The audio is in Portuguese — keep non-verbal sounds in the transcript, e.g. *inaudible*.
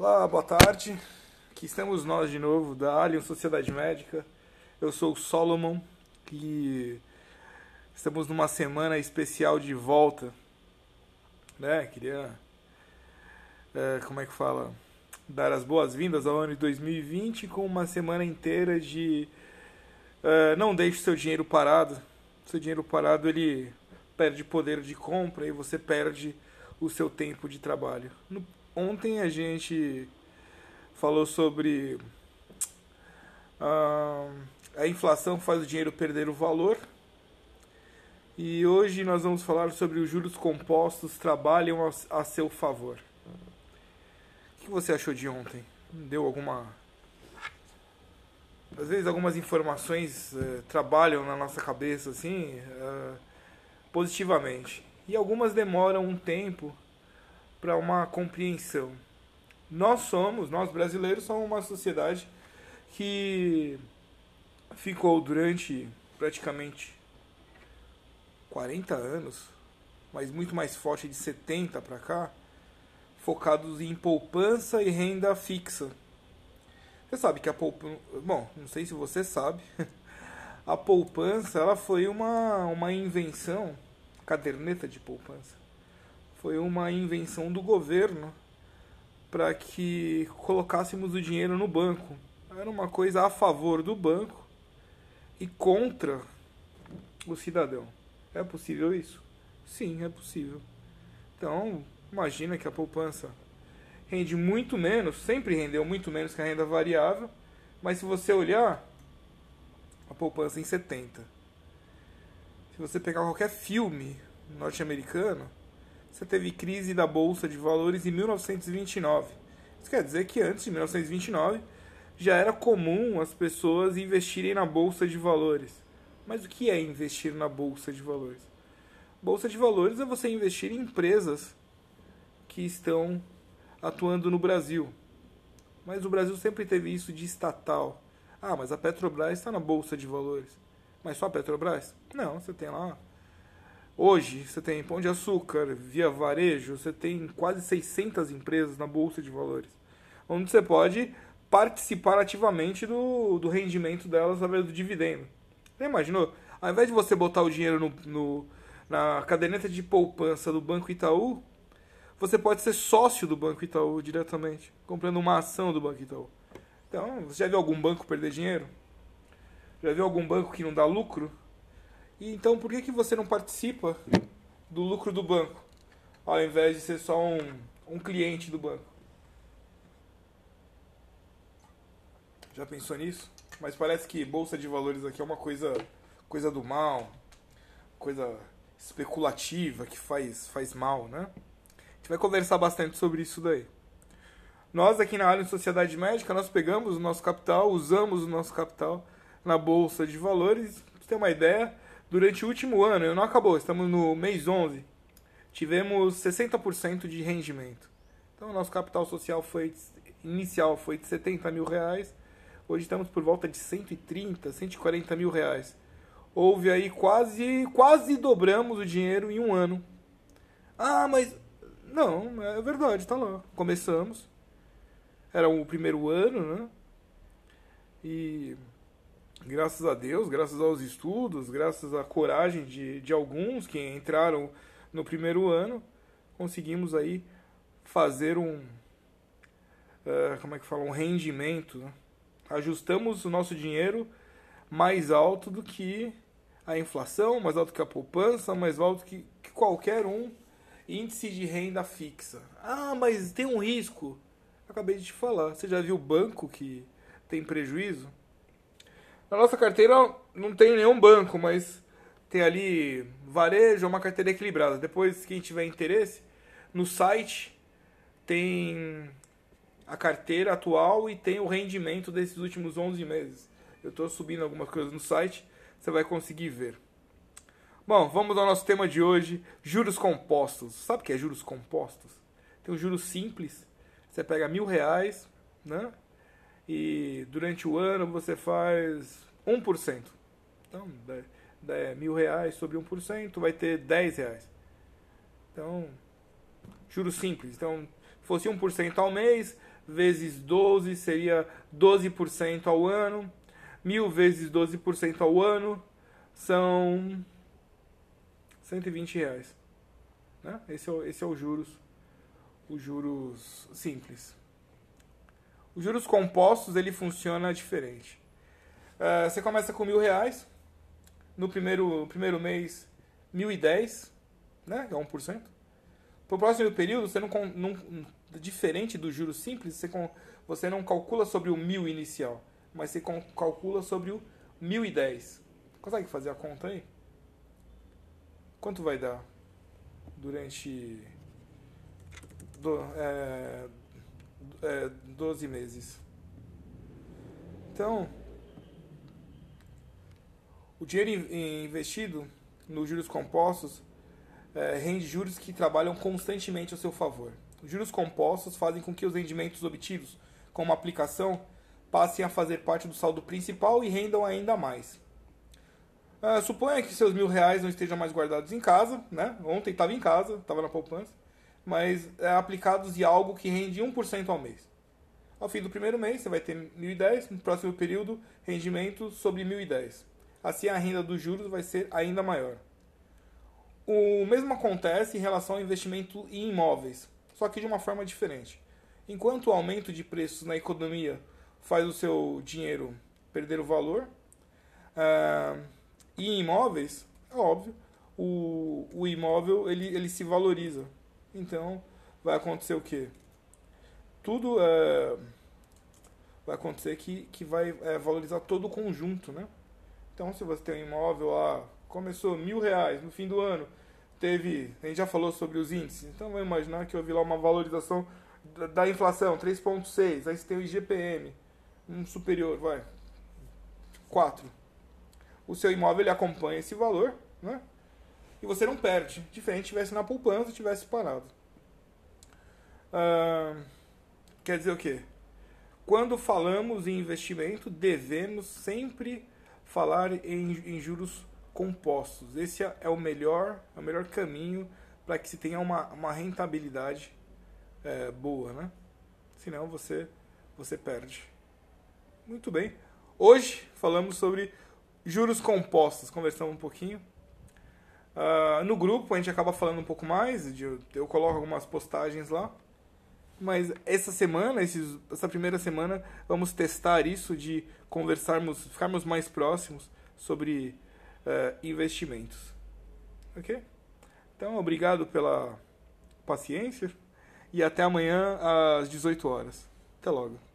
Olá, boa tarde. Aqui estamos nós de novo, da Alien Sociedade Médica. Eu sou o Solomon e estamos numa semana especial de volta. Né? Queria. É, como é que fala? Dar as boas-vindas ao ano de 2020 com uma semana inteira de. É, não deixe seu dinheiro parado. Seu dinheiro parado ele perde poder de compra e você perde o seu tempo de trabalho. No, ontem a gente falou sobre a inflação faz o dinheiro perder o valor. E hoje nós vamos falar sobre os juros compostos trabalham a, a seu favor. O que você achou de ontem? Deu alguma. Às vezes algumas informações uh, trabalham na nossa cabeça assim. Uh, positivamente. E algumas demoram um tempo para uma compreensão. Nós somos, nós brasileiros, somos uma sociedade que ficou durante praticamente 40 anos, mas muito mais forte de 70 para cá, focados em poupança e renda fixa. Você sabe que a poupança, bom, não sei se você sabe, *laughs* a poupança ela foi uma, uma invenção, caderneta de poupança, foi uma invenção do governo para que colocássemos o dinheiro no banco. Era uma coisa a favor do banco e contra o cidadão. É possível isso? Sim, é possível. Então, imagina que a poupança rende muito menos, sempre rendeu muito menos que a renda variável, mas se você olhar, a poupança em 70. Se você pegar qualquer filme norte-americano, você teve crise da bolsa de valores em 1929. Isso quer dizer que antes de 1929 já era comum as pessoas investirem na bolsa de valores. Mas o que é investir na bolsa de valores? Bolsa de valores é você investir em empresas que estão atuando no Brasil. Mas o Brasil sempre teve isso de estatal. Ah, mas a Petrobras está na Bolsa de Valores. Mas só a Petrobras? Não, você tem lá. Hoje, você tem Pão de Açúcar, Via Varejo, você tem quase 600 empresas na Bolsa de Valores. Onde você pode participar ativamente do, do rendimento delas através do dividendo. Você imaginou? Ao invés de você botar o dinheiro no, no, na caderneta de poupança do Banco Itaú, você pode ser sócio do Banco Itaú diretamente, comprando uma ação do Banco Itaú. Então, você já viu algum banco perder dinheiro? Já viu algum banco que não dá lucro? E então, por que, que você não participa do lucro do banco, ao invés de ser só um, um cliente do banco? Já pensou nisso? Mas parece que bolsa de valores aqui é uma coisa, coisa do mal, coisa especulativa que faz, faz mal, né? A gente vai conversar bastante sobre isso daí. Nós aqui na Alien Sociedade Médica, nós pegamos o nosso capital, usamos o nosso capital na Bolsa de Valores. Pra você ter uma ideia, durante o último ano, não acabou, estamos no mês 11, tivemos 60% de rendimento. Então, nosso capital social foi inicial foi de 70 mil reais, hoje estamos por volta de 130, 140 mil reais. Houve aí quase, quase dobramos o dinheiro em um ano. Ah, mas não, é verdade, tá lá. Começamos, era o primeiro ano, né? E graças a Deus, graças aos estudos, graças à coragem de, de alguns que entraram no primeiro ano, conseguimos aí fazer um uh, como é que fala um rendimento né? ajustamos o nosso dinheiro mais alto do que a inflação mais alto que a poupança mais alto que, que qualquer um índice de renda fixa ah mas tem um risco acabei de te falar. Você já viu banco que tem prejuízo? Na nossa carteira não tem nenhum banco, mas tem ali varejo, é uma carteira equilibrada. Depois, quem tiver interesse, no site tem a carteira atual e tem o rendimento desses últimos 11 meses. Eu estou subindo algumas coisas no site, você vai conseguir ver. Bom, vamos ao nosso tema de hoje, juros compostos. Sabe o que é juros compostos? Tem um juros simples, você pega mil reais, né? E durante o ano você faz 1%. Então, é, mil reais sobre 1%, vai ter 10 reais. Então, juros simples. Então, fosse 1% ao mês, vezes 12 seria 12% ao ano. Mil vezes 12% ao ano são 120 reais. Né? Esse, é o, esse é o juros, os juros simples. Os juros compostos ele funciona diferente. Uh, você começa com mil reais, no primeiro, primeiro mês, mil e dez, né? É 1%. Para o próximo período, você não, não, diferente do juros simples, você, você não calcula sobre o mil inicial, mas você calcula sobre o mil e dez. Consegue fazer a conta aí? Quanto vai dar durante do, é, é, 12 meses? Então, o dinheiro investido nos juros compostos é, rende juros que trabalham constantemente a seu favor. Os juros compostos fazem com que os rendimentos obtidos com uma aplicação passem a fazer parte do saldo principal e rendam ainda mais. Uh, suponha que seus mil reais não estejam mais guardados em casa, né? Ontem estava em casa, estava na poupança, mas é, aplicados em algo que rende 1% ao mês. Ao fim do primeiro mês, você vai ter 1.010, no próximo período, rendimento sobre 1.010. Assim, a renda dos juros vai ser ainda maior. O mesmo acontece em relação ao investimento em imóveis, só que de uma forma diferente. Enquanto o aumento de preços na economia faz o seu dinheiro perder o valor, uh, e em imóveis, é óbvio, o, o imóvel ele, ele se valoriza. Então, vai acontecer o quê? Tudo uh, vai acontecer que, que vai é, valorizar todo o conjunto, né? Então, se você tem um imóvel lá, começou mil reais no fim do ano, teve, a gente já falou sobre os índices, então vamos imaginar que houve lá uma valorização da, da inflação, 3,6, aí você tem o IGPM, um superior, vai, 4. O seu imóvel ele acompanha esse valor, né? E você não perde, diferente se tivesse na poupança, tivesse parado. Quer dizer o quê? Quando falamos em investimento, devemos sempre falar em, em juros compostos. Esse é o melhor, é o melhor caminho para que se tenha uma, uma rentabilidade é, boa, né? Senão você, você perde. Muito bem. Hoje falamos sobre juros compostos, conversamos um pouquinho. Uh, no grupo a gente acaba falando um pouco mais, de, eu coloco algumas postagens lá. Mas essa semana, esses, essa primeira semana, vamos testar isso de conversarmos, ficarmos mais próximos sobre uh, investimentos. Ok? Então, obrigado pela paciência e até amanhã às 18 horas. Até logo.